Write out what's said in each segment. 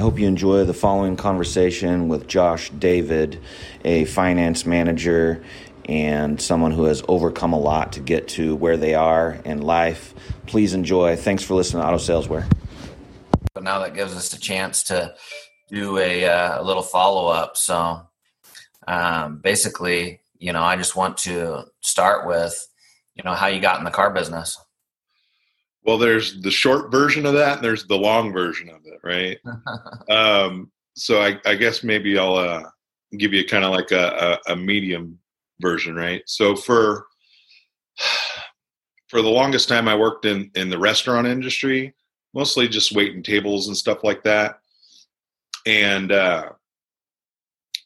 I hope you enjoy the following conversation with Josh David, a finance manager and someone who has overcome a lot to get to where they are in life. Please enjoy. Thanks for listening to Auto Salesware. But now that gives us a chance to do a, uh, a little follow up. So um, basically, you know, I just want to start with, you know, how you got in the car business. Well, there's the short version of that, and there's the long version of it, right? um, so I, I, guess maybe I'll uh, give you kind of like a, a, a medium version, right? So for for the longest time, I worked in in the restaurant industry, mostly just waiting tables and stuff like that. And uh,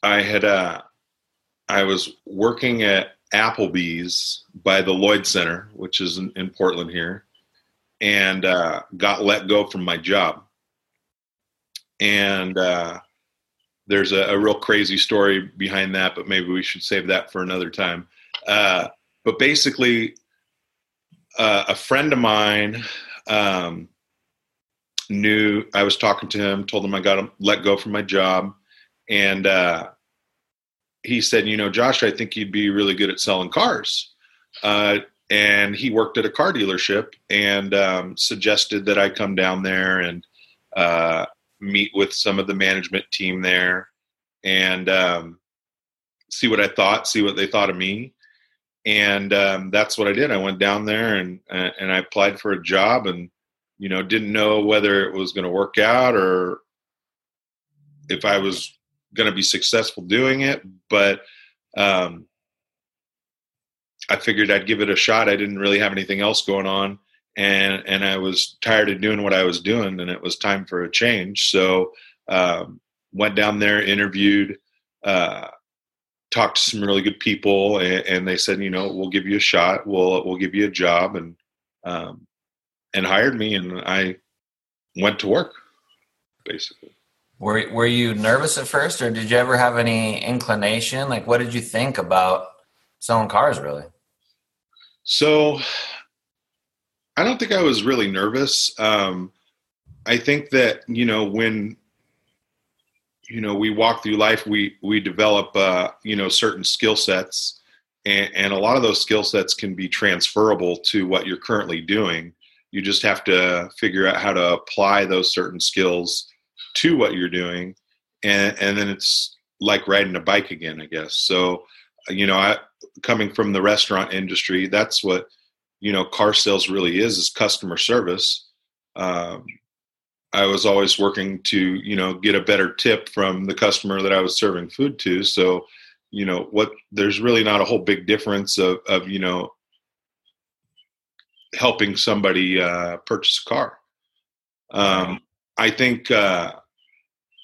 I had uh, I was working at Applebee's by the Lloyd Center, which is in, in Portland here, and uh, got let go from my job. And uh, there's a, a, real crazy story behind that, but maybe we should save that for another time. Uh, but basically, uh, a friend of mine um, knew I was talking to him, told him I got let go from my job, and uh, he said, "You know, Josh, I think you'd be really good at selling cars." And he worked at a car dealership and um, suggested that I come down there and uh, meet with some of the management team there and um, see what I thought, see what they thought of me. And um, that's what I did. I went down there and and I applied for a job and you know didn't know whether it was going to work out or if I was going to be successful doing it, but um, I figured I'd give it a shot. I didn't really have anything else going on, and and I was tired of doing what I was doing, and it was time for a change. So um, went down there, interviewed, uh, talked to some really good people, and, and, they said, you know, we'll give you a shot. We'll we'll give you a job, and um, and hired me, and I went to work, basically. Were Were you nervous at first, or did you ever have any inclination? Like, what did you think about selling cars, really? So I don't think I was really nervous. Um, I think that you know when you know we walk through life, we we develop uh, you know certain skill sets, and, and a lot of those skill sets can be transferable to what you're currently doing. You just have to figure out how to apply those certain skills to what you're doing, and and then it's like riding a bike again, I guess. So you know, I coming from the restaurant industry, that's what you know car sales really is is customer service. Um, I was always working to you know get a better tip from the customer that I was serving food to. So you know what there's really not a whole big difference of, of you know helping somebody uh, purchase a car. Um, I think uh,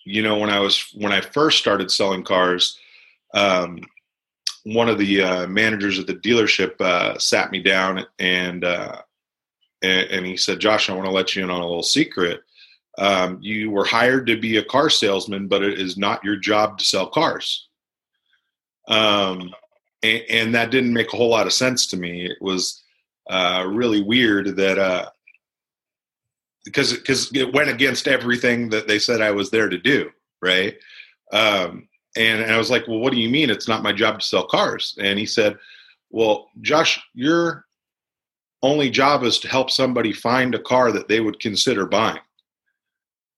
you know when I was when I first started selling cars, um, one of the uh, managers at the dealership uh, sat me down and, uh, and, and he said, "Josh, I want to let you in on a little secret. Um, you were hired to be a car salesman, but it is not your job to sell cars." Um, and, and, that didn't make a whole lot of sense to me. It was uh, really weird that uh, because because it went against everything that they said I was there to do, right? Um, and, and I was like, well, what do you mean it's not my job to sell cars? And he said, well, Josh, your only job is to help somebody find a car that they would consider buying.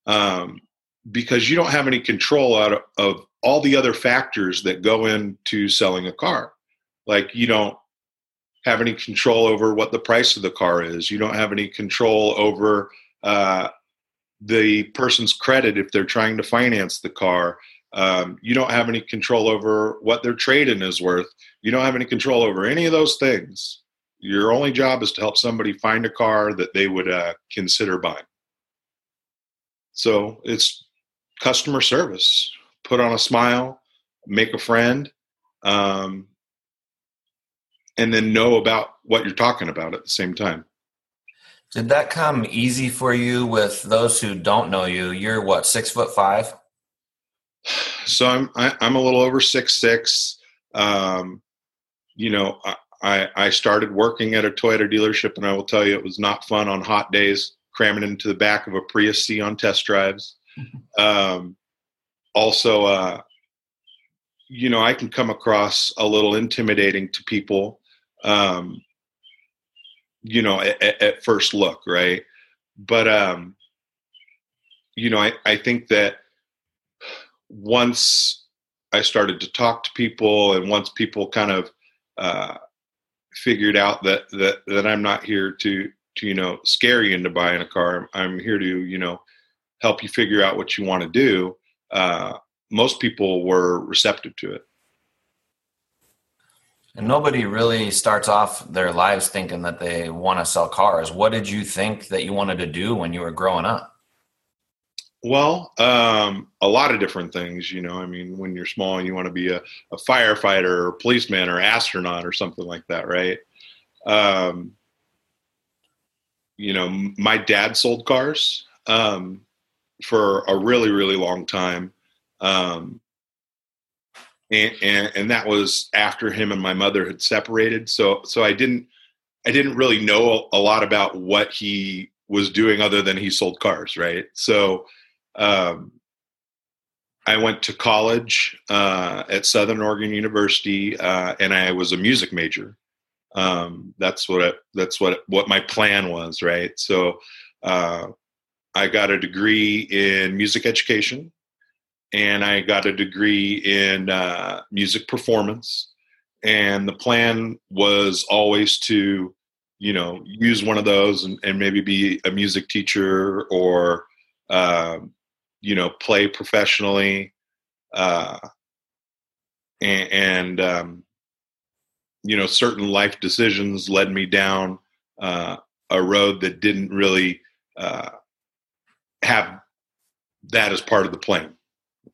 Um, because you don't have any control out of, of all the other factors that go into selling a car. Like you don't have any control over what the price of the car is. You don't have any control over uh, the person's credit if they're trying to finance the car. Um, you don't have any control over what their trade-in is worth. You don't have any control over any of those things. Your only job is to help somebody find a car that they would uh, consider buying. So it's customer service. Put on a smile, make a friend, um, and then know about what you're talking about at the same time. Did that come easy for you with those who don't know you? You're what, six foot five? So I'm I, am i am a little over six six. Um, you know, I I started working at a Toyota dealership, and I will tell you, it was not fun on hot days cramming into the back of a Prius C on test drives. Um, also, uh, you know, I can come across a little intimidating to people, um, you know, at, at, first look, right? But, um, you know, I, I think that once I started to talk to people and once people kind of uh, figured out that, that, that I'm not here to, to, you know, scare you into buying a car. I'm here to, you know, help you figure out what you want to do. Uh, most people were receptive to it. And nobody really starts off their lives thinking that they want to sell cars. What did you think that you wanted to do when you were growing up? Well, um, a lot of different things. You know, I mean, when you're small you want to be a, a firefighter or a policeman or astronaut or something like that, right? Um, you know, my dad sold cars um, for a really, really long time. Um, and, and, and that was after him and my mother had separated. So so I didn't I didn't really know a lot about what he was doing other than he sold cars, right? So um, I went to college uh, at Southern Oregon University, uh, and I was a music major. Um, that's what I, that's what what my plan was, right? So uh, I got a degree in music education, and I got a degree in uh, music performance. And the plan was always to, you know, use one of those and, and maybe be a music teacher or, uh, you know, play professionally. Uh, and, and um, you know, certain life decisions led me down uh, a road that didn't really uh, have that as part of the plan.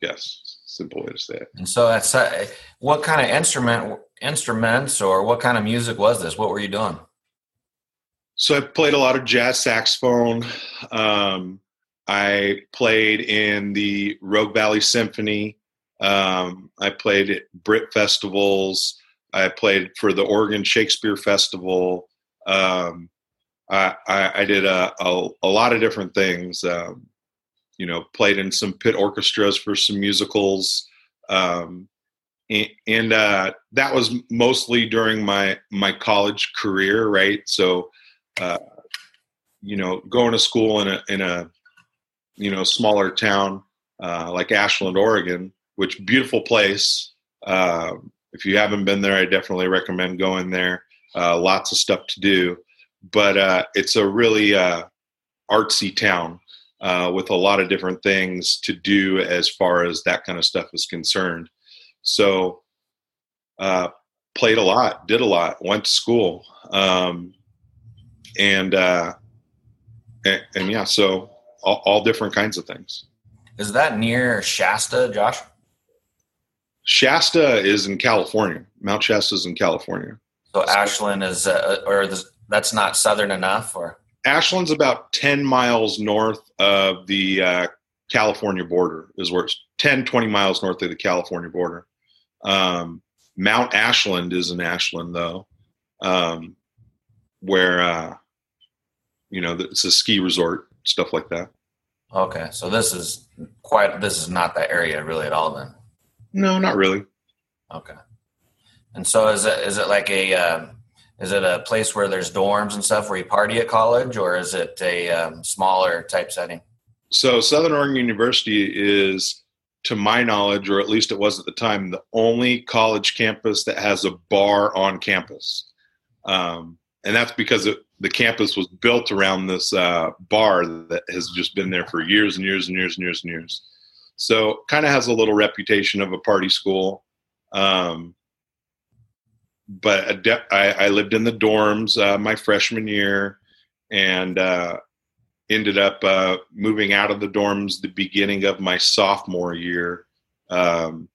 Yes, simple way to say it. And so that's uh, what kind of instrument instruments or what kind of music was this? What were you doing? So I played a lot of jazz saxophone. Um, I played in the Rogue Valley Symphony. Um, I played at Britt festivals. I played for the Oregon Shakespeare Festival. Um, I, I, I, did a, a, a, lot of different things. Um, you know, played in some pit orchestras for some musicals. Um, and, and uh, that was mostly during my my college career, right? So, uh, you know, going to school in a in a you know smaller town uh, like Ashland, Oregon, which beautiful place. Uh, if you haven't been there, I definitely recommend going there. Uh, lots of stuff to do, but uh, it's a really artsy town uh, with a lot of different things to do as far as that kind of stuff is concerned. So, uh, played a lot, did a lot, went to school, um, and, uh, and, and yeah, so all, all, different kinds of things. Is that near Shasta, Josh? Shasta is in California. Mount Shasta is in California. So Ashland is, uh, or that's not southern enough, or Ashland's about 10 miles north of the uh, California border, is where it's 10, 20 miles north of the California border. Um, Mount Ashland is in Ashland, though, um, where, uh, you know, it's a ski resort, stuff like that. Okay. So this is quite, this is not that area really at all then? No, not really. Okay. And so is it, is it like a, um, is it a place where there's dorms and stuff where you party at college, or is it a um, smaller type setting? So Southern Oregon University is, to my knowledge, or at least it was at the time, the only college campus that has a bar on campus, um, and that's because it, the campus was built around this uh, bar that has just been there for years and years and years and years and years. So kind of has a little reputation of a party school. Um, but I, I, lived in the dorms uh, my freshman year and uh, ended up uh, moving out of the dorms the beginning of my sophomore year um,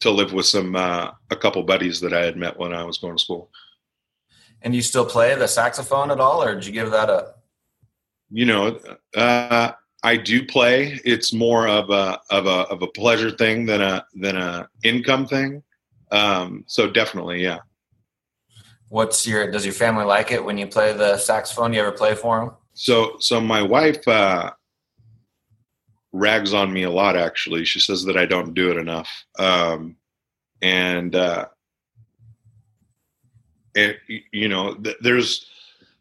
to live with some uh, a couple buddies that I had met when I was going to school. And you still play the saxophone at all, or did you give that up? You know, uh, I do play. It's more of a of a of a pleasure thing than a than a income thing. Um, so definitely, yeah. What's your? Does your family like it when you play the saxophone? You ever play for them? So, so my wife, uh, rags on me a lot. Actually, she says that I don't do it enough, um, and uh, and you know, th- there's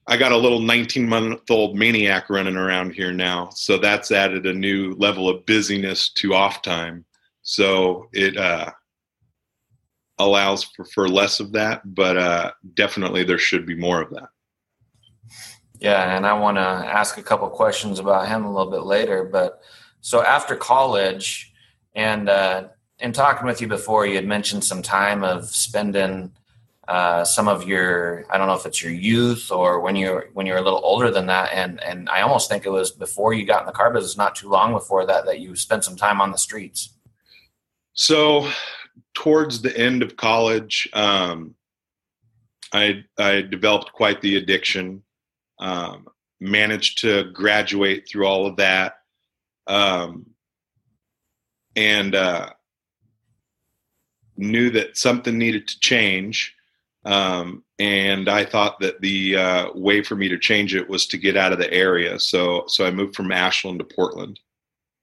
I got a little 19 month old maniac running around here now, so that's added a new level of busyness to off time. So it uh, allows for, for less of that, but uh, definitely there should be more of that. Yeah, and I want to ask a couple questions about him a little bit later. But so after college, and uh, in talking with you before, you had mentioned some time of spending uh, some of your I don't know if it's your youth or when you're when you're a little older than that, and and I almost think it was before you got in the car business, not too long before that, that you spent some time on the streets. So, towards the end of college, um, I I developed quite the addiction um, managed to graduate through all of that um, and uh, knew that something needed to change um, and i thought that the uh, way for me to change it was to get out of the area. So so i moved from ashland to portland.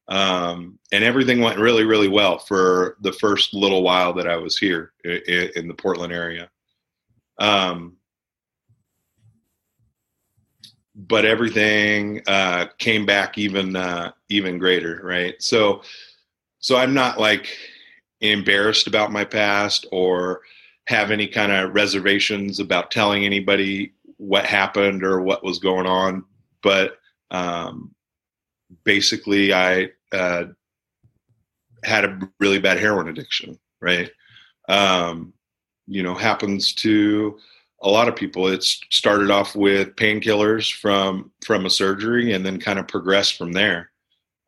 Um, and everything went really really well for the first little while that i was here in, in the portland area. Um, but everything uh, came back even uh, even greater, right? So, so I'm not like embarrassed about my past or have any kind of reservations about telling anybody what happened or what was going on. But um, basically, I uh, had a really bad heroin addiction, right? Um, you know, happens to a lot of people It started off with painkillers from from a surgery and then kind of progressed from there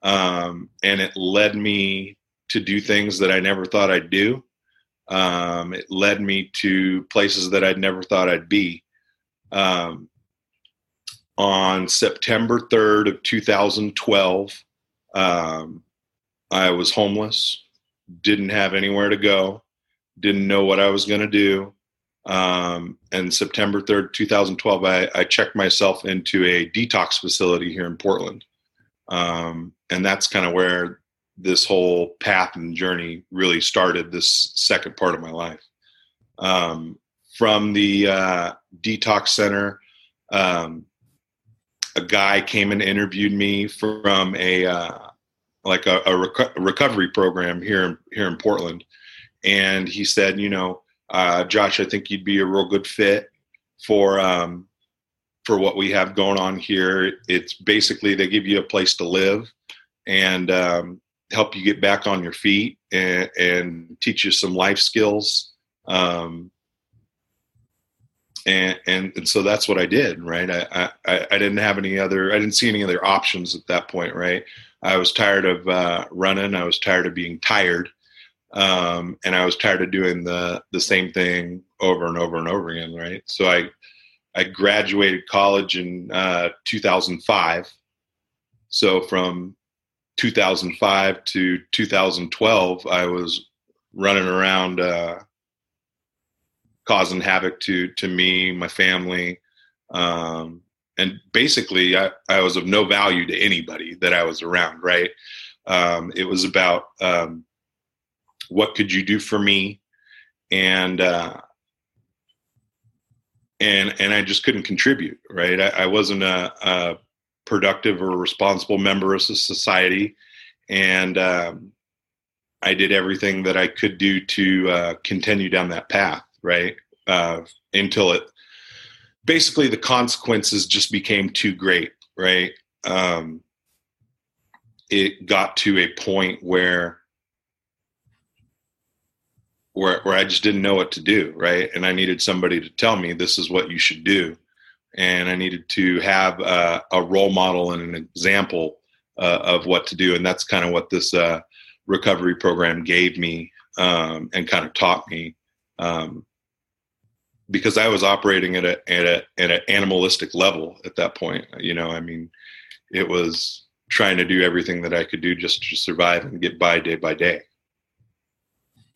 um, and it led me to do things that i never thought i'd do um, it led me to places that i'd never thought i'd be um, on september 3rd of 2012 um, i was homeless didn't have anywhere to go didn't know what i was going to do um, and September 3rd, 2012, I, I, checked myself into a detox facility here in Portland. Um, and that's kind of where this whole path and journey really started, this second part of my life. Um, from the uh, detox center, um, a guy came and interviewed me from a uh, like a, a, rec- recovery program here in, here in Portland, and he said, you know, uh, Josh, I think you'd be a real good fit for um, for what we have going on here. It's basically they give you a place to live and um, help you get back on your feet and, and teach you some life skills. Um, and, and, and so that's what I did, right? I, I, I didn't have any other, I didn't see any other options at that point, right? I was tired of uh, running. I was tired of being tired um, and I was tired of doing the the same thing over and over and over again. Right, so I I graduated college in uh, 2005. So from 2005 to 2012, I was running around uh, causing havoc to to me, my family, um, and basically, I, I was of no value to anybody that I was around. Right, um, it was about um, what could you do for me and uh, and and I just couldn't contribute. Right, I, I wasn't a, a, productive or responsible member of society, and um, I did everything that I could do to uh, continue down that path. Right, uh, until it basically the consequences just became too great. Right, um, it got to a point where where where I just didn't know what to do, right? And I needed somebody to tell me this is what you should do, and I needed to have a, a role model and an example uh, of what to do, and that's kind of what this uh, recovery program gave me um, and kind of taught me. Um, because I was operating at a at a at an animalistic level at that point, you know. I mean, it was trying to do everything that I could do just to survive and get by day by day.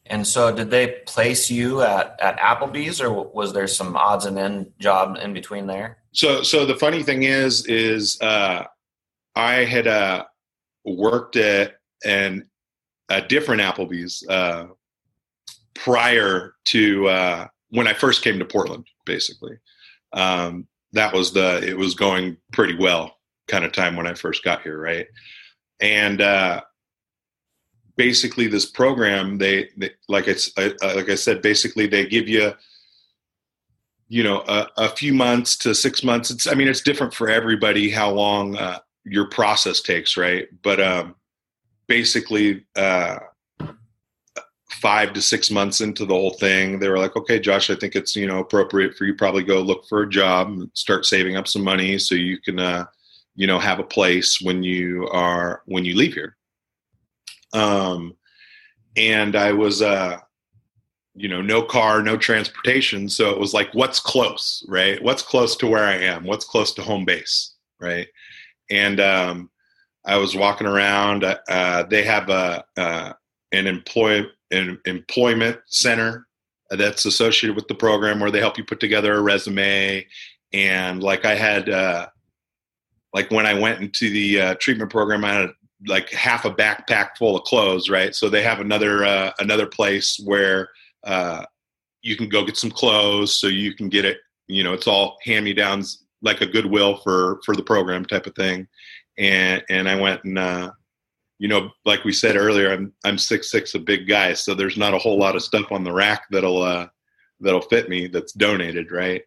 And so, did they place you at, at Applebee's, or was there some odds and end job in between there? So, so the funny thing is, is uh, I had uh, worked at an a different Applebee's uh, prior to uh, when I first came to Portland. Basically, um, that was the it was going pretty well kind of time when I first got here, right? And uh, basically, this program they, they like it's like I said, basically they give you you know a, a, few months to six months. It's i mean it's different for everybody how long uh, your process takes right? But um, basically uh, five to six months into the whole thing they were like okay josh i think it's you know appropriate for you probably go look for a job and start saving up some money so you can uh, you know have a place when you are when you leave here um and i was uh you know no car no transportation. So it was like what's close right? What's close to where i am? What's close to home base right? And um, i was walking around uh, uh they have a uh, an employ an employment center that's associated with the program where they help you put together a resume. And like i had uh, like when i went into the uh, treatment program i had like half a backpack full of clothes right? So they have another uh, another place where uh, you can go get some clothes so you can get it you know it's all hand me downs like a goodwill for for the program type of thing. And and i went and uh you know like we said earlier i'm i'm six six a big guy so there's not a whole lot of stuff on the rack that'll uh that'll fit me that's donated right?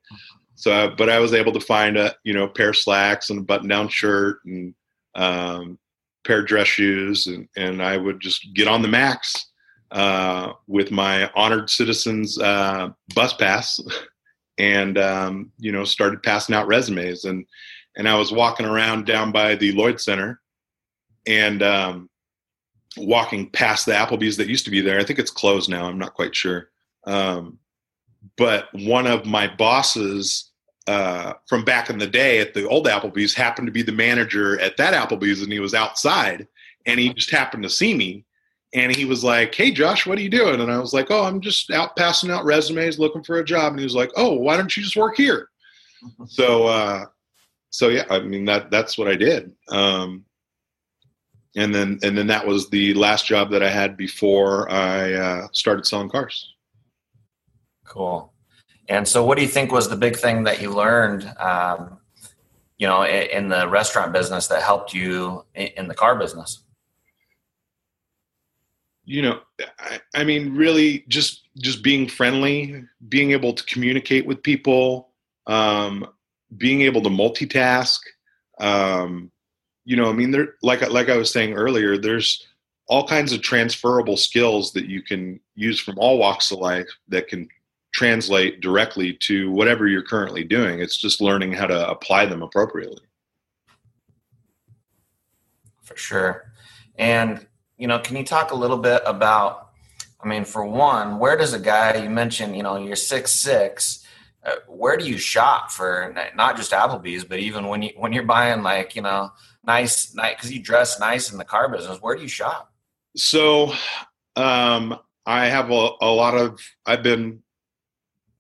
So but i was able to find a you know pair of slacks and a button down shirt and um pair of dress shoes and and i would just get on the max uh, with my honored citizens uh, bus pass, and um, you know started passing out resumes. and And I was walking around down by the Lloyd Center, and um, walking past the Applebee's that used to be there. I think it's closed now. I'm not quite sure. Um, but one of my bosses uh, from back in the day at the old Applebee's happened to be the manager at that Applebee's, and he was outside, and he just happened to see me and he was like, "Hey, Josh, what are you doing?" And I was like, "Oh, I'm just out passing out resumes, looking for a job." And he was like, "Oh, why don't you just work here?" so, uh, so yeah, I mean that that's what I did. Um, and then and then that was the last job that I had before I uh, started selling cars. Cool. And so, what do you think was the big thing that you learned? Um, you know, in the restaurant business that helped you in the car business? you know I, I, mean really just just being friendly being able to communicate with people um, being able to multitask um, you know i mean there like like i was saying earlier there's all kinds of transferable skills that you can use from all walks of life that can translate directly to whatever you're currently doing it's just learning how to apply them appropriately for sure and you know, can you talk a little bit about? I mean, for one, where does a guy you mentioned, you know, you're six six. Uh, where do you shop for not just Applebee's, but even when you when you're buying like you know nice night because you dress nice in the car business? Where do you shop? So, um, I have a, a lot of. I've been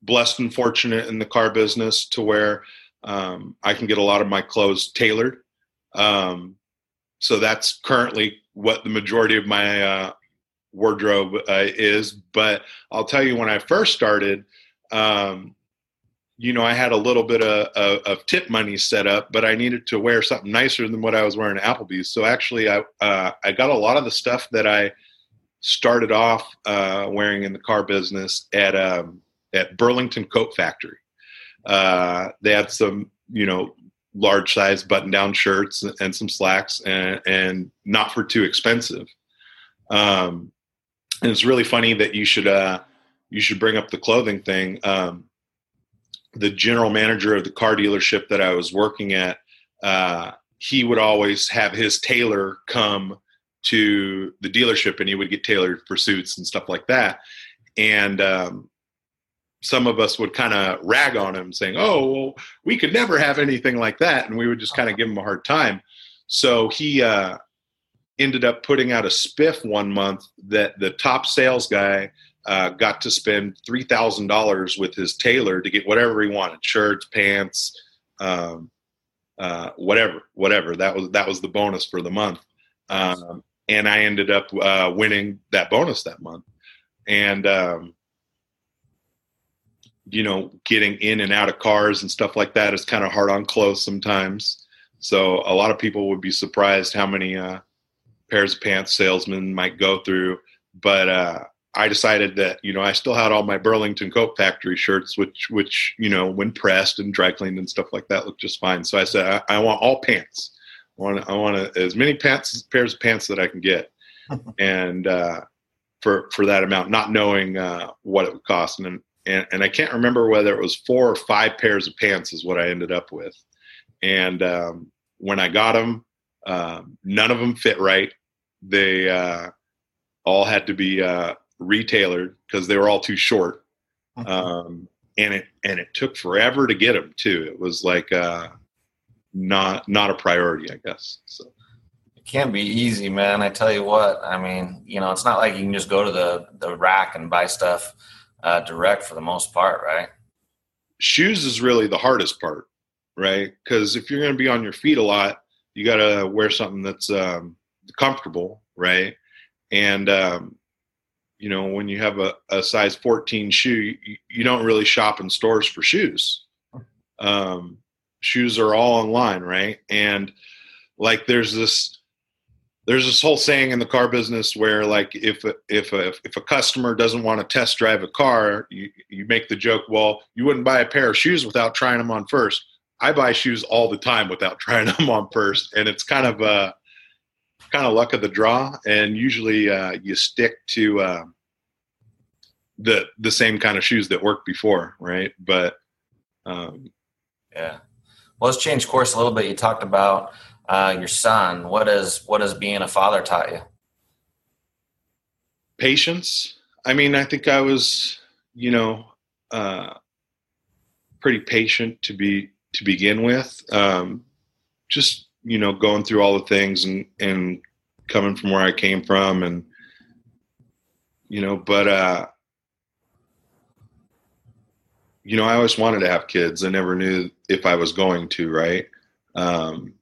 blessed and fortunate in the car business to where um, I can get a lot of my clothes tailored. Um, so that's currently what the majority of my uh, wardrobe uh, is. But I'll tell you, when I first started, um, you know, I had a little bit of, of, of, tip money set up, but I needed to wear something nicer than what I was wearing at Applebee's. So actually, I uh, I got a lot of the stuff that I started off uh, wearing in the car business at um, at Burlington Coat Factory. Uh, they had some, you know, large size button down shirts and some slacks and, and not for too expensive. Um, and it's really funny that you should, uh, you should bring up the clothing thing. Um, the general manager of the car dealership that I was working at, uh, he would always have his tailor come to the dealership and he would get tailored for suits and stuff like that. And um, some of us would kind of rag on him saying, "Oh, well, we could never have anything like that," and we would just kind of give him a hard time. So he uh, ended up putting out a spiff one month that the top sales guy uh, got to spend three thousand dollars with his tailor to get whatever he wanted: shirts, pants, um, uh, whatever, whatever. That was that was the bonus for the month. um, and I ended up uh, winning that bonus that month. And um, you know, getting in and out of cars and stuff like that is kind of hard on clothes sometimes. So a lot of people would be surprised how many uh, pairs of pants salesmen might go through. But uh, I decided that you know I still had all my Burlington Coat Factory shirts, which which you know when pressed and dry cleaned and stuff like that looked just fine. So I said I, I want all pants. I want I want a, as many pants pairs of pants that I can get, and uh, for for that amount, not knowing uh, what it would cost. And, and and I can't remember whether it was four or five pairs of pants is what I ended up with. And um, when I got them, um, none of them fit right. They uh, all had to be uh, retailered because they were all too short. Um, and it and it took forever to get them too. It was like uh, not not a priority, I guess. So it can't be easy, man. I tell you what. I mean, you know, it's not like you can just go to the the rack and buy stuff uh, direct for the most part, right? Shoes is really the hardest part, right? Because if you're going to be on your feet a lot, you got to wear something that's um, comfortable, right? And um, you know, when you have a, a size 14 shoe, you, you, don't really shop in stores for shoes. Um, shoes are all online, right? And like, there's this, there's this whole saying in the car business where like if if a, if a customer doesn't want to test drive a car you, you make the joke well you wouldn't buy a pair of shoes without trying them on first i buy shoes all the time without trying them on first and it's kind of a kind of luck of the draw, and usually uh, you stick to uh, the the same kind of shoes that worked before, right? But um, yeah, well, let's change course a little bit. You talked about uh, your son. What is what has being a father taught you? Patience. I mean, I think I was, you know, uh, pretty patient to be to begin with. Um, just you know going through all the things and and coming from where I came from and you know but uh you know I always wanted to have kids I never knew if I was going to right um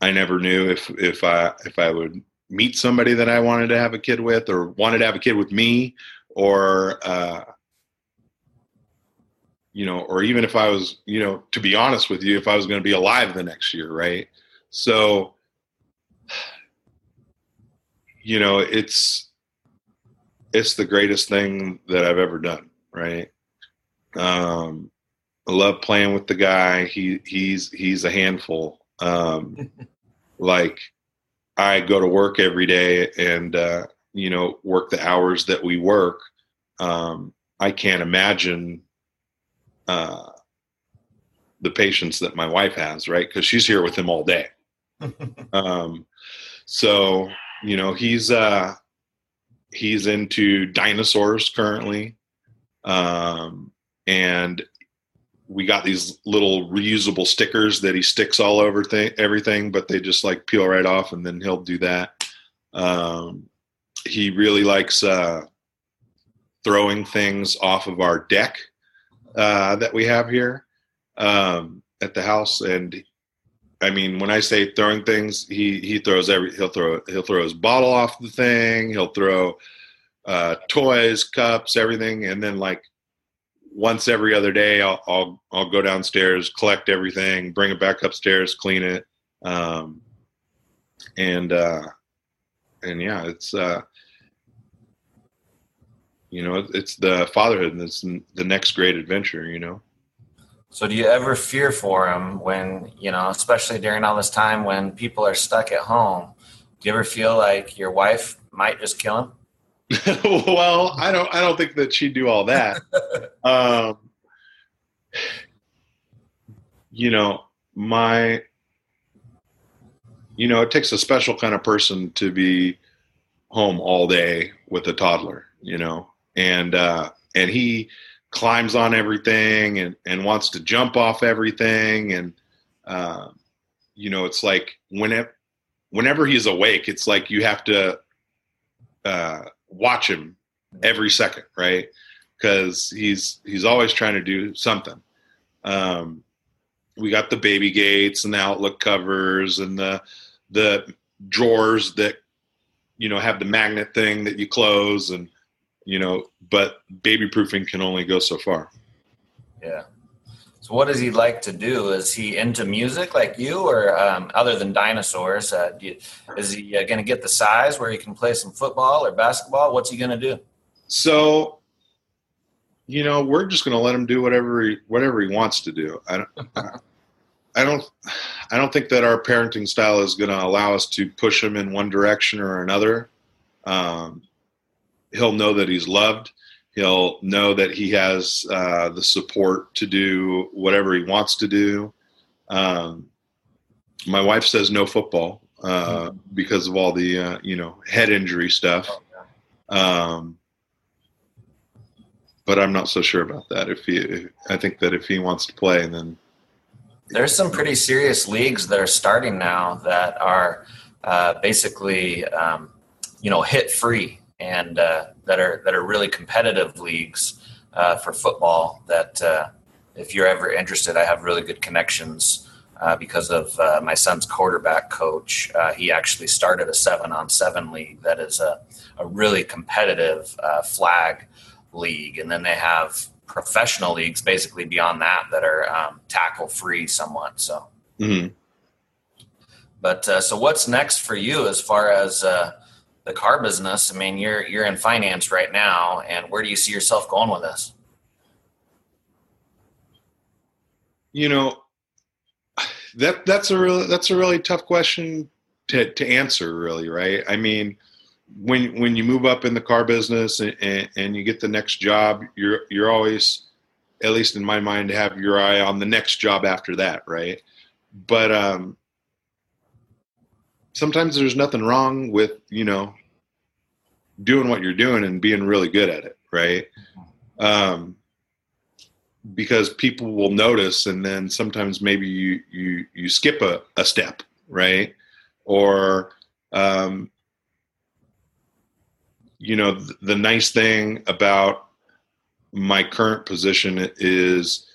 I never knew if if I if I would meet somebody that I wanted to have a kid with or wanted to have a kid with me or uh you know or even if I was you know to be honest with you if I was going to be alive the next year right so, you know, it's it's the greatest thing that I've ever done, right? Um, I love playing with the guy. He he's he's a handful. Um, like I go to work every day and uh, you know work the hours that we work. Um, I can't imagine uh, the patience that my wife has, right? Because she's here with him all day um, so you know he's uh, he's into dinosaurs currently, um, and we got these little reusable stickers that he sticks all over th- everything, but they just like peel right off, and then he'll do that. Um, he really likes uh, throwing things off of our deck uh, that we have here um, at the house, and I mean, when I say throwing things, he he throws every he'll throw he'll throw his bottle off the thing. He'll throw uh, toys, cups, everything, and then like once every other day, I'll I'll I'll go downstairs, collect everything, bring it back upstairs, clean it, um, and uh, and yeah, it's uh, you know it's the fatherhood, and it's the next great adventure, you know. So do you ever fear for him when, you know, especially during all this time when people are stuck at home? Do you ever feel like your wife might just kill him? well, I don't I don't think that she'd do all that. um, you know, my you know, it takes a special kind of person to be home all day with a toddler, you know. And uh and he climbs on everything and, and wants to jump off everything. And, uh, you know, it's like whenever, whenever he's awake, it's like you have to uh, watch him every second, right? Because he's he's always trying to do something. Um, we got the baby gates and the outlook covers and the the drawers that you know have the magnet thing that you close and you know but baby proofing can only go so far yeah so what does he like to do? Is he into music like you or um, other than dinosaurs? Uh, you, is he uh, going to get the size where he can play some football or basketball? What's he going to do? So you know we're just going to let him do whatever he whatever he wants to do. I don't I don't I don't think that our parenting style is going to allow us to push him in one direction or another. Um, he'll know that he's loved. He'll know that he has uh, the support to do whatever he wants to do. Um, my wife says no football uh, because of all the uh, you know head injury stuff. Um, but I'm not so sure about that. If he, I think that if he wants to play, then there's some pretty serious leagues that are starting now that are uh, basically um, you know hit free and uh, that are that are really competitive leagues uh, for football. That uh, if you're ever interested, I have really good connections uh, because of uh, my son's quarterback coach. he actually started a seven on seven league that is a, a really competitive flag league, and then they have professional leagues basically beyond that that are um, tackle free somewhat. So, mm-hmm. but uh, so what's next for you as far as uh, the car business? I mean, you're you're in finance right now, and where do you see yourself going with this? You know, that that's a really that's a really tough question to to answer. Really, right? I mean when when you move up in the car business and, and, and, you get the next job, you're you're always, at least in my mind, have your eye on the next job after that, right? But um, sometimes there's nothing wrong with you know doing what you're doing and being really good at it, right? Um, because people will notice, and then sometimes maybe you you you skip a, a step, right? Or um, you know, the, the nice thing about my current position is,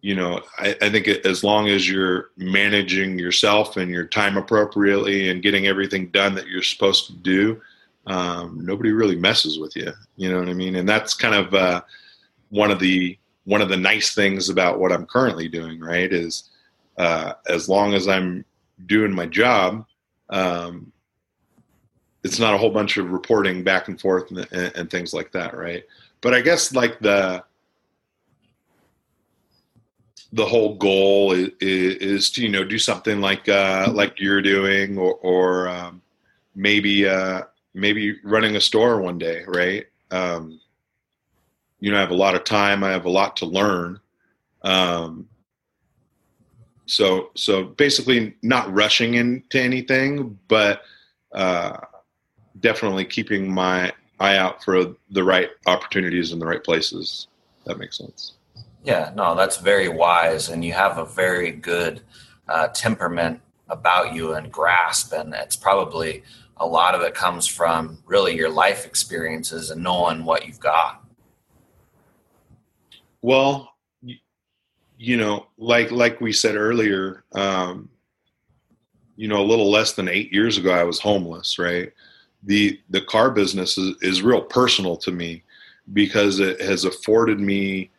you know, I, I, think as long as you're managing yourself and your time appropriately and getting everything done that you're supposed to do, um, nobody really messes with you. You know what I mean? And that's kind of uh, one of the one of the nice things about what I'm currently doing. Right? Is uh, as long as I'm doing my job, um, it's not a whole bunch of reporting back and forth and, and, and things like that, right? But I guess like the the whole goal is, is, to you know do something like uh, like you're doing, or, or um, maybe uh, maybe running a store one day, right? Um, you know, I have a lot of time. I have a lot to learn. Um, so so basically, not rushing into anything, but uh, definitely keeping my eye out for the right opportunities in the right places. That makes sense. Yeah, no, that's very wise, and you have a very good uh, temperament about you and grasp, and it's probably a lot of it comes from really your life experiences and knowing what you've got. Well, you know, like like we said earlier, um, you know, a little less than eight years ago, I was homeless, right? the the car business is, is real personal to me because it has afforded me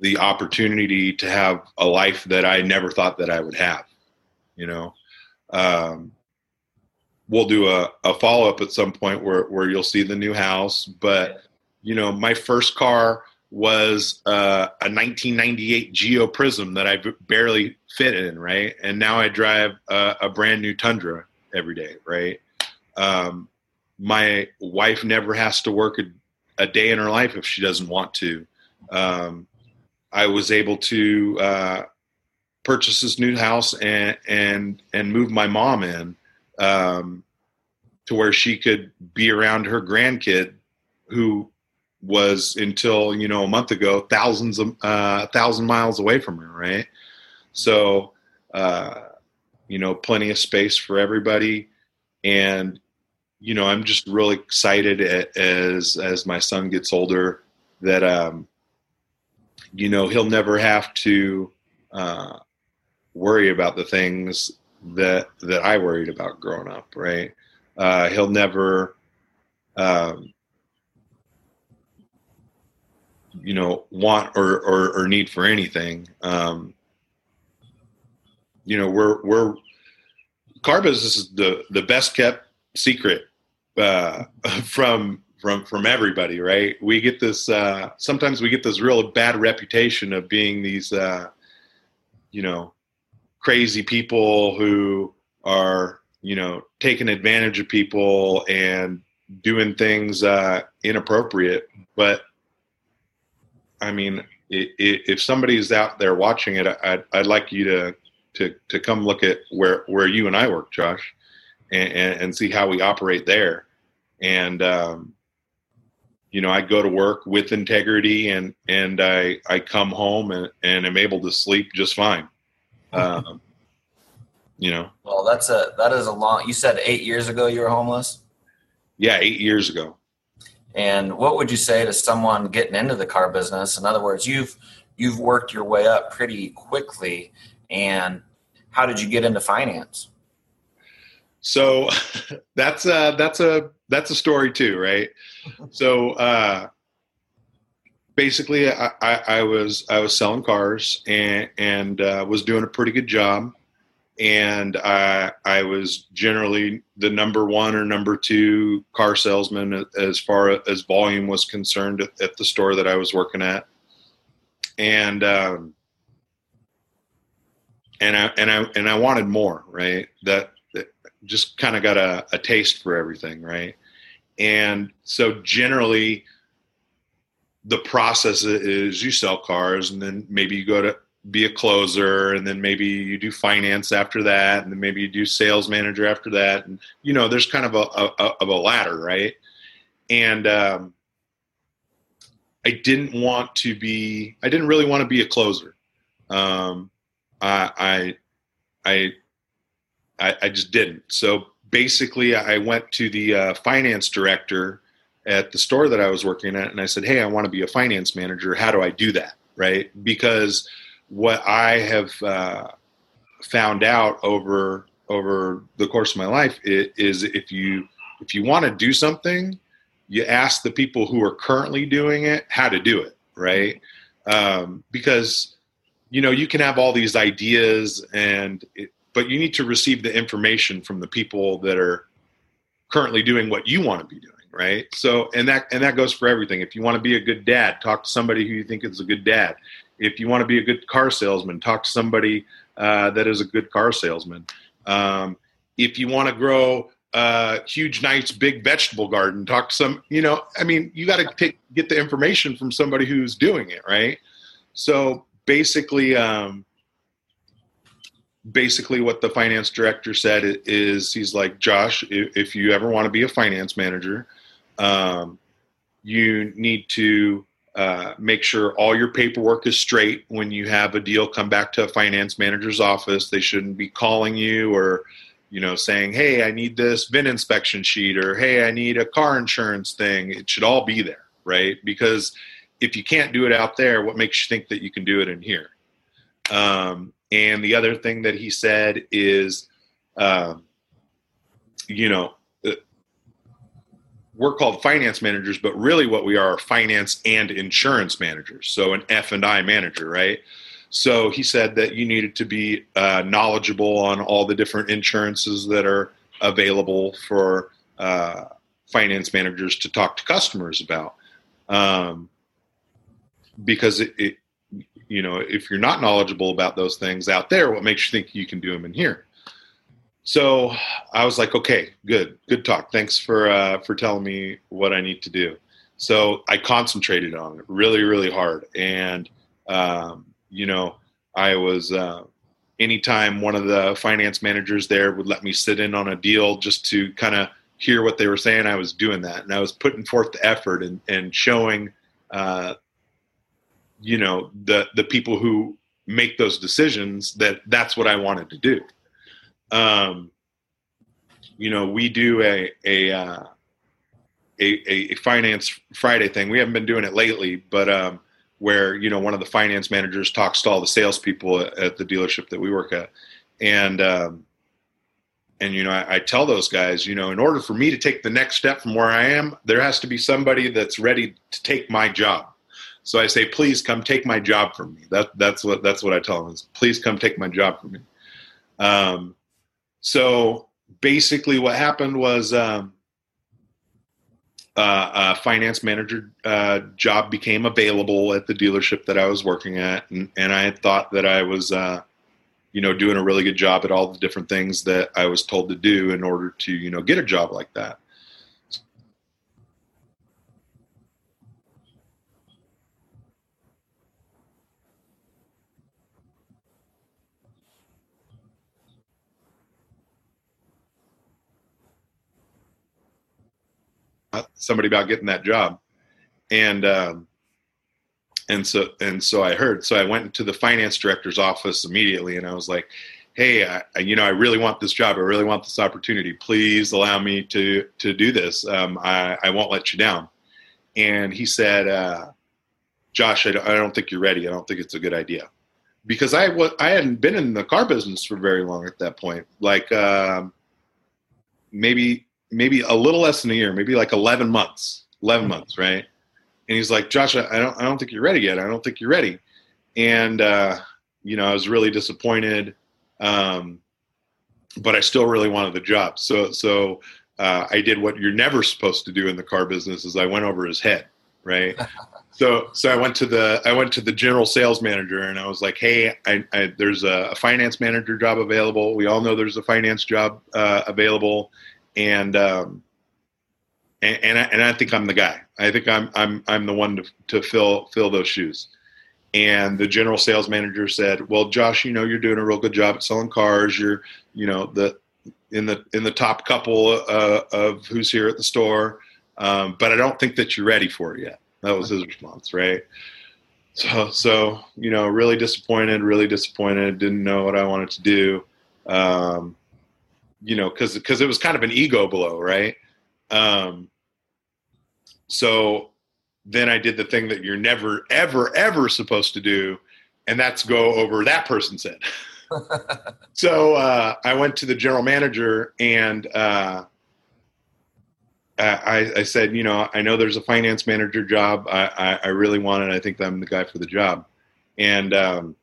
the opportunity to have a life that I never thought that I would have. You know, um, we'll do a, a follow up at some point where where you'll see the new house. But you know, my first car was uh, a 1998 Geo Prizm that I barely fit in, right? And now I drive a, a brand new Tundra every day, right? Um, my wife never has to work a, a, day in her life if she doesn't want to. Um, I was able to uh, purchase this new house and and and move my mom in um, to where she could be around her grandkid, who was until you know a month ago thousands of uh, thousand miles away from her. Right, so uh, you know plenty of space for everybody, and you know, I'm just really excited as as my son gets older that um, you know he'll never have to uh, worry about the things that that I worried about growing up. Right? Uh, he'll never, um, you know, want or, or, or need for anything. Um, you know, we're we're car business is the the best kept secret uh, from from from everybody, right? We get this. Uh, sometimes we get this real bad reputation of being these, uh, you know, crazy people who are, you know, taking advantage of people and doing things uh, inappropriate. But I mean, it, it, if somebody's out there watching it, I'd, I'd like you to to to come look at where where you and I work, Josh, and, and, and see how we operate there. And um, you know, I go to work with integrity, and and I I come home and and am able to sleep just fine. Um, you know. Well, that's a that is a long. You said eight years ago you were homeless. Yeah, eight years ago. And what would you say to someone getting into the car business? In other words, you've you've worked your way up pretty quickly, and how did you get into finance? So that's a that's a that's a story too, right? so uh, basically, I, I, I, was I was selling cars and and uh, was doing a pretty good job, and I I was generally the number one or number two car salesman as far as volume was concerned at, at the store that I was working at, and. Um, and I and I and I wanted more, right? That, that just kind of got a, a taste for everything, right? And so generally, the process is you sell cars, and then maybe you go to be a closer, and then maybe you do finance after that, and then maybe you do sales manager after that, and you know, there's kind of a, a of a ladder, right? And um, I didn't want to be, I didn't really want to be a closer. Um, I, I, I, I just didn't. So basically, I went to the uh, finance director at the store that I was working at, and I said, "Hey, I want to be a finance manager. How do I do that?" Right? Because what I have uh, found out over over the course of my life is if you if you want to do something, you ask the people who are currently doing it how to do it, right? Um, because you know you can have all these ideas and it, but you need to receive the information from the people that are currently doing what you want to be doing right? So and that and that goes for everything. If you want to be a good dad talk to somebody who you think is a good dad. If you want to be a good car salesman talk to somebody uh, that is a good car salesman. Um, if you want to grow a huge nice big vegetable garden talk to some you know i mean you got to take get the information from somebody who's doing it right? So basically, um, basically what the finance director said is he's like, Josh, if you ever want to be a finance manager, um, you need to uh, make sure all your paperwork is straight when you have a deal come back to a finance manager's office. They shouldn't be calling you or you know saying hey i need this vin inspection sheet or hey i need a car insurance thing it should all be there right because if you can't do it out there, what makes you think that you can do it in here? Um, and the other thing that he said is, um, you know, we're called finance managers, but really what we are are finance and insurance managers. So an F and I manager, right? So he said that you needed to be uh, knowledgeable on all the different insurances that are available for uh, finance managers to talk to customers about. Um, because it, it, you know if you're not knowledgeable about those things out there what makes you think you can do them in here so i was like okay good good talk. Thanks for uh, for telling me what i need to do. So i concentrated on it really really hard. And um, you know i was uh, anytime one of the finance managers there would let me sit in on a deal just to kind of hear what they were saying i was doing that. And i was putting forth the effort and, and showing uh, you know the the people who make those decisions that that's what I wanted to do. Um, you know, we do a a, uh, a a finance Friday thing. We haven't been doing it lately, but um, where you know one of the finance managers talks to all the salespeople at, the dealership that we work at, and um, and you know I, I, tell those guys you know in order for me to take the next step from where i am there has to be somebody that's ready to take my job. So i say please come take my job from me. That that's what that's what i tell them is please come take my job from me. Um, so basically what happened was um, uh, a finance manager uh, job became available at the dealership that i was working at and, and i thought that i was uh, you know, doing a really good job at all the different things that I was told to do in order to, you know, get a job like that. Somebody about getting that job and um, and so and so I heard. So I went to the finance director's office immediately, and I was like, "Hey, I, you know, I really want this job. I really want this opportunity. Please allow me to to do this. Um, I, I won't let you down." And he said, uh, "Josh, I don't, I don't think you're ready. I don't think it's a good idea." Because I was I hadn't been in the car business for very long at that point, like um, maybe maybe a little less than a year, maybe like eleven months, eleven months, right? and he's like, Josh, I don't, I don't think you're ready yet. I don't think you're ready. And, uh, you know, I was really disappointed. Um, but I still really wanted the job. So, so, uh, I did what you're never supposed to do in the car business is I went over his head. Right. so, so I went to the, I went to the general sales manager and I was like, Hey, I, I, there's a, a, finance manager job available. We all know there's a finance job, uh, available. And, um, and, and I, and I think I'm the guy. I think I'm I'm I'm the one to to fill fill those shoes. And the general sales manager said, "Well, Josh, you know you're doing a real good job at selling cars. You're you know the in the in the top couple uh, of who's here at the store, um, but I don't think that you're ready for it yet." That was his response, right? So so you know really disappointed, really disappointed. Didn't know what I wanted to do. Um, you know, because because it was kind of an ego blow, right? Um, so then I did the thing that you're never, ever, ever supposed to do, and that's go over that person said. so uh, I went to the general manager and uh, I, I, said, you know, I know there's a finance manager job. I, I, I really want it. I think I'm the guy for the job. And um,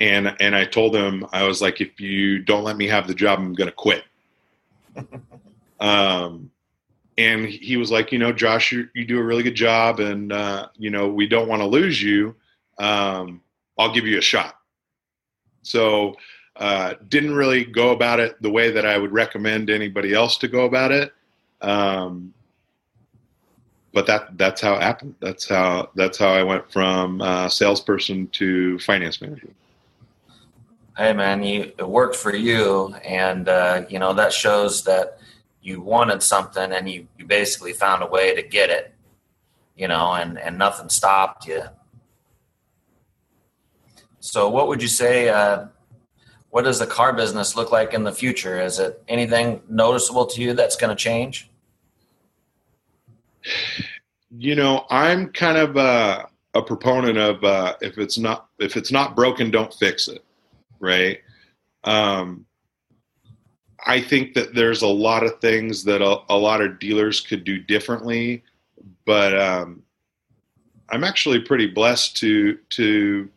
and and I told him I was like, if you don't let me have the job, I'm going to quit. um, and he was like, you know, Josh, you, you do a really good job, and uh, you know, we don't want to lose you. Um, I'll give you a shot. So, uh, didn't really go about it the way that I would recommend anybody else to go about it. Um, but that that's how it happened. That's how that's how I went from uh, salesperson to finance manager. Hey man, you it worked for you, and uh, you know that shows that you wanted something and you, you basically found a way to get it, you know, and, and nothing stopped you. So, what would you say? Uh, what does the car business look like in the future? Is it anything noticeable to you that's going to change? You know, I'm kind of a, a proponent of uh, if it's not if it's not broken, don't fix it, right? Um, I think that there's a lot of things that a, a lot of dealers could do differently, but um, I'm actually pretty blessed to to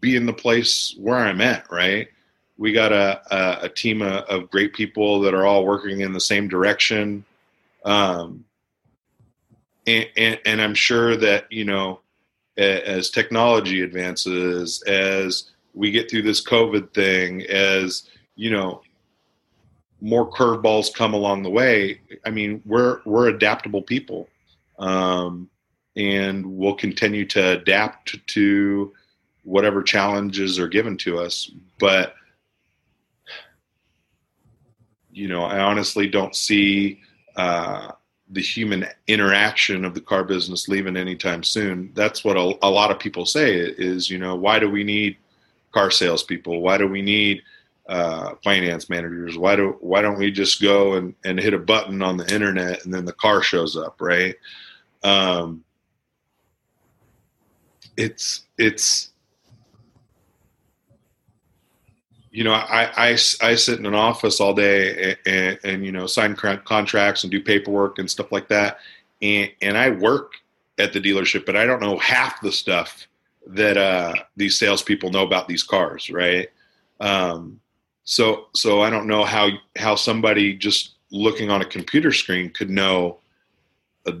be in the place where I'm at. Right, we got a a, a team of, of, great people that are all working in the same direction, um, and, and, and I'm sure that you know as technology advances, as we get through this COVID thing, as you know more curveballs come along the way, I mean, we're we're adaptable people, um, and we'll continue to adapt to whatever challenges are given to us. But you know, I honestly don't see uh, the human interaction of the car business leaving anytime soon. That's what a, a lot of people say is, you know, why do we need car salespeople? Why do we need uh, finance managers. Why do why don't we just go and, and hit a button on the internet and then the car shows up, right? Um, it's it's you know, I, I, I sit in an office all day and, and, and, you know, sign contracts and do paperwork and stuff like that. And, and I work at the dealership, but I don't know half the stuff that uh, these salespeople know about these cars, right? Um, so, so I don't know how how somebody just looking on a computer screen could know a,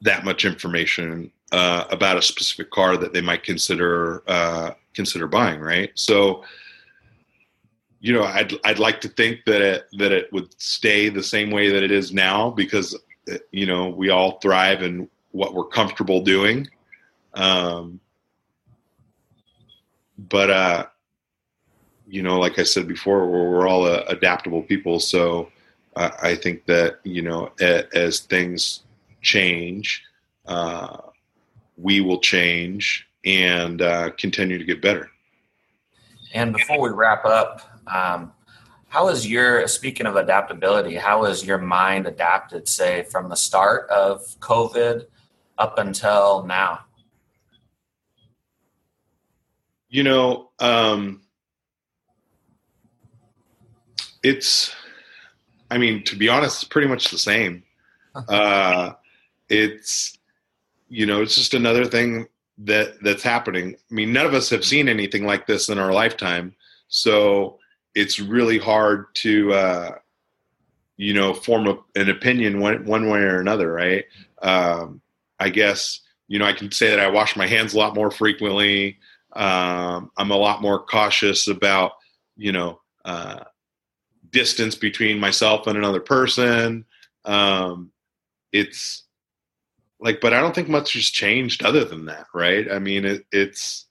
that much information uh, about a specific car that they might consider uh, consider buying, right? So, you know, I'd I'd like to think that it that it would stay the same way that it is now because you know we all thrive in what we're comfortable doing. Um, but uh, you know, like I said before, we're, we're all uh, adaptable people, so uh, I think that you know, a, as things change, uh, we will change and uh, continue to get better. And before we wrap up, um, how is your speaking of adaptability? How is your mind adapted, say, from the start of COVID up until now? You know, um, it's. I mean, to be honest, it's pretty much the same. Uh, it's, you know, it's just another thing that that's happening. I mean, none of us have seen anything like this in our lifetime, so it's really hard to uh, you know form a, an opinion one one way or another, right? Um, I guess you know I can say that I wash my hands a lot more frequently. Um, I'm a lot more cautious about you know uh, distance between myself and another person. Um, it's like, but I don't think much has changed other than that, right? I mean, it, it's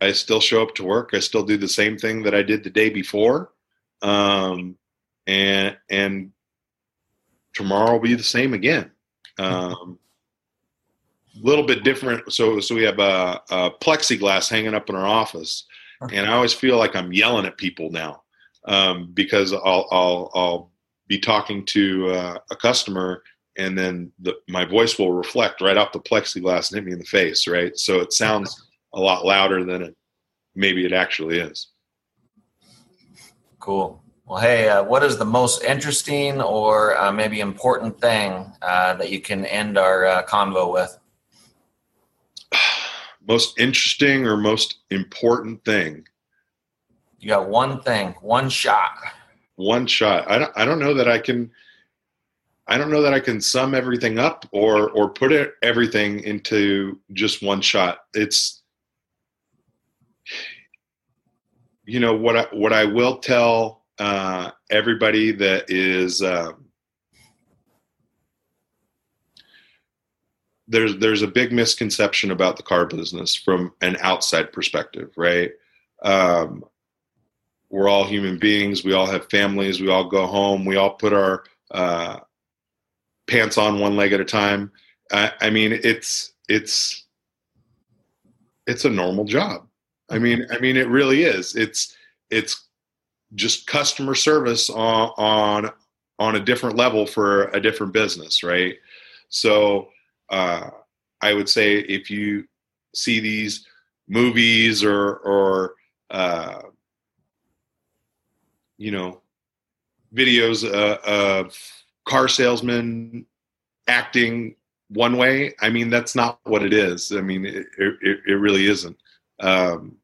I still show up to work. I still do the same thing that I did the day before. Um, and, and tomorrow will be the same again. Um, a little bit different. So, so we have a, a, plexiglass hanging up in our office and I always feel like I'm yelling at people now. Um, because I'll, I'll, I'll be talking to uh, a customer and then the, my voice will reflect right off the plexiglass and hit me in the face. Right. So it sounds a lot louder than it maybe it actually is. Cool. Well, hey, uh, what is the most interesting or uh, maybe important thing uh, that you can end our uh, convo with? Most interesting or most important thing? You got one thing, one shot. One shot. I don't. I don't know that I can. I don't know that I can sum everything up or or put it, everything into just one shot. It's you know what I, what I will tell uh, everybody that is um, there's there's a big misconception about the car business from an outside perspective, right? Um, we're all human beings. We all have families. We all go home. We all put our uh, pants on one leg at a time. I, I mean, it's it's it's a normal job I mean, I mean, it really is. It's it's just customer service on on on a different level for a different business, right? So uh, I would say if you see these movies or or uh, you know videos uh, of car salesmen acting one way, I mean that's not what it is. I mean it it, it really isn't. Um,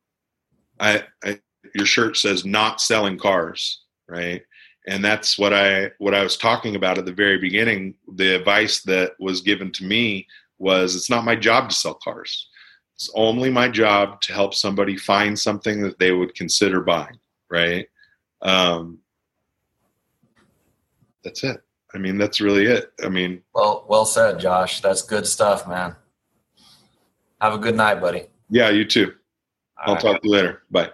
I, I, your shirt says not selling cars, right? And that's what I what I was talking about at the very beginning. The advice that was given to me was it's not my job to sell cars. It's only my job to help somebody find something that they would consider buying, right? Um, that's it. I mean, that's really it. I mean, well, well said, Josh. That's good stuff, man. Have a good night, buddy. Yeah, you too. I'll right. talk to you later. Bye.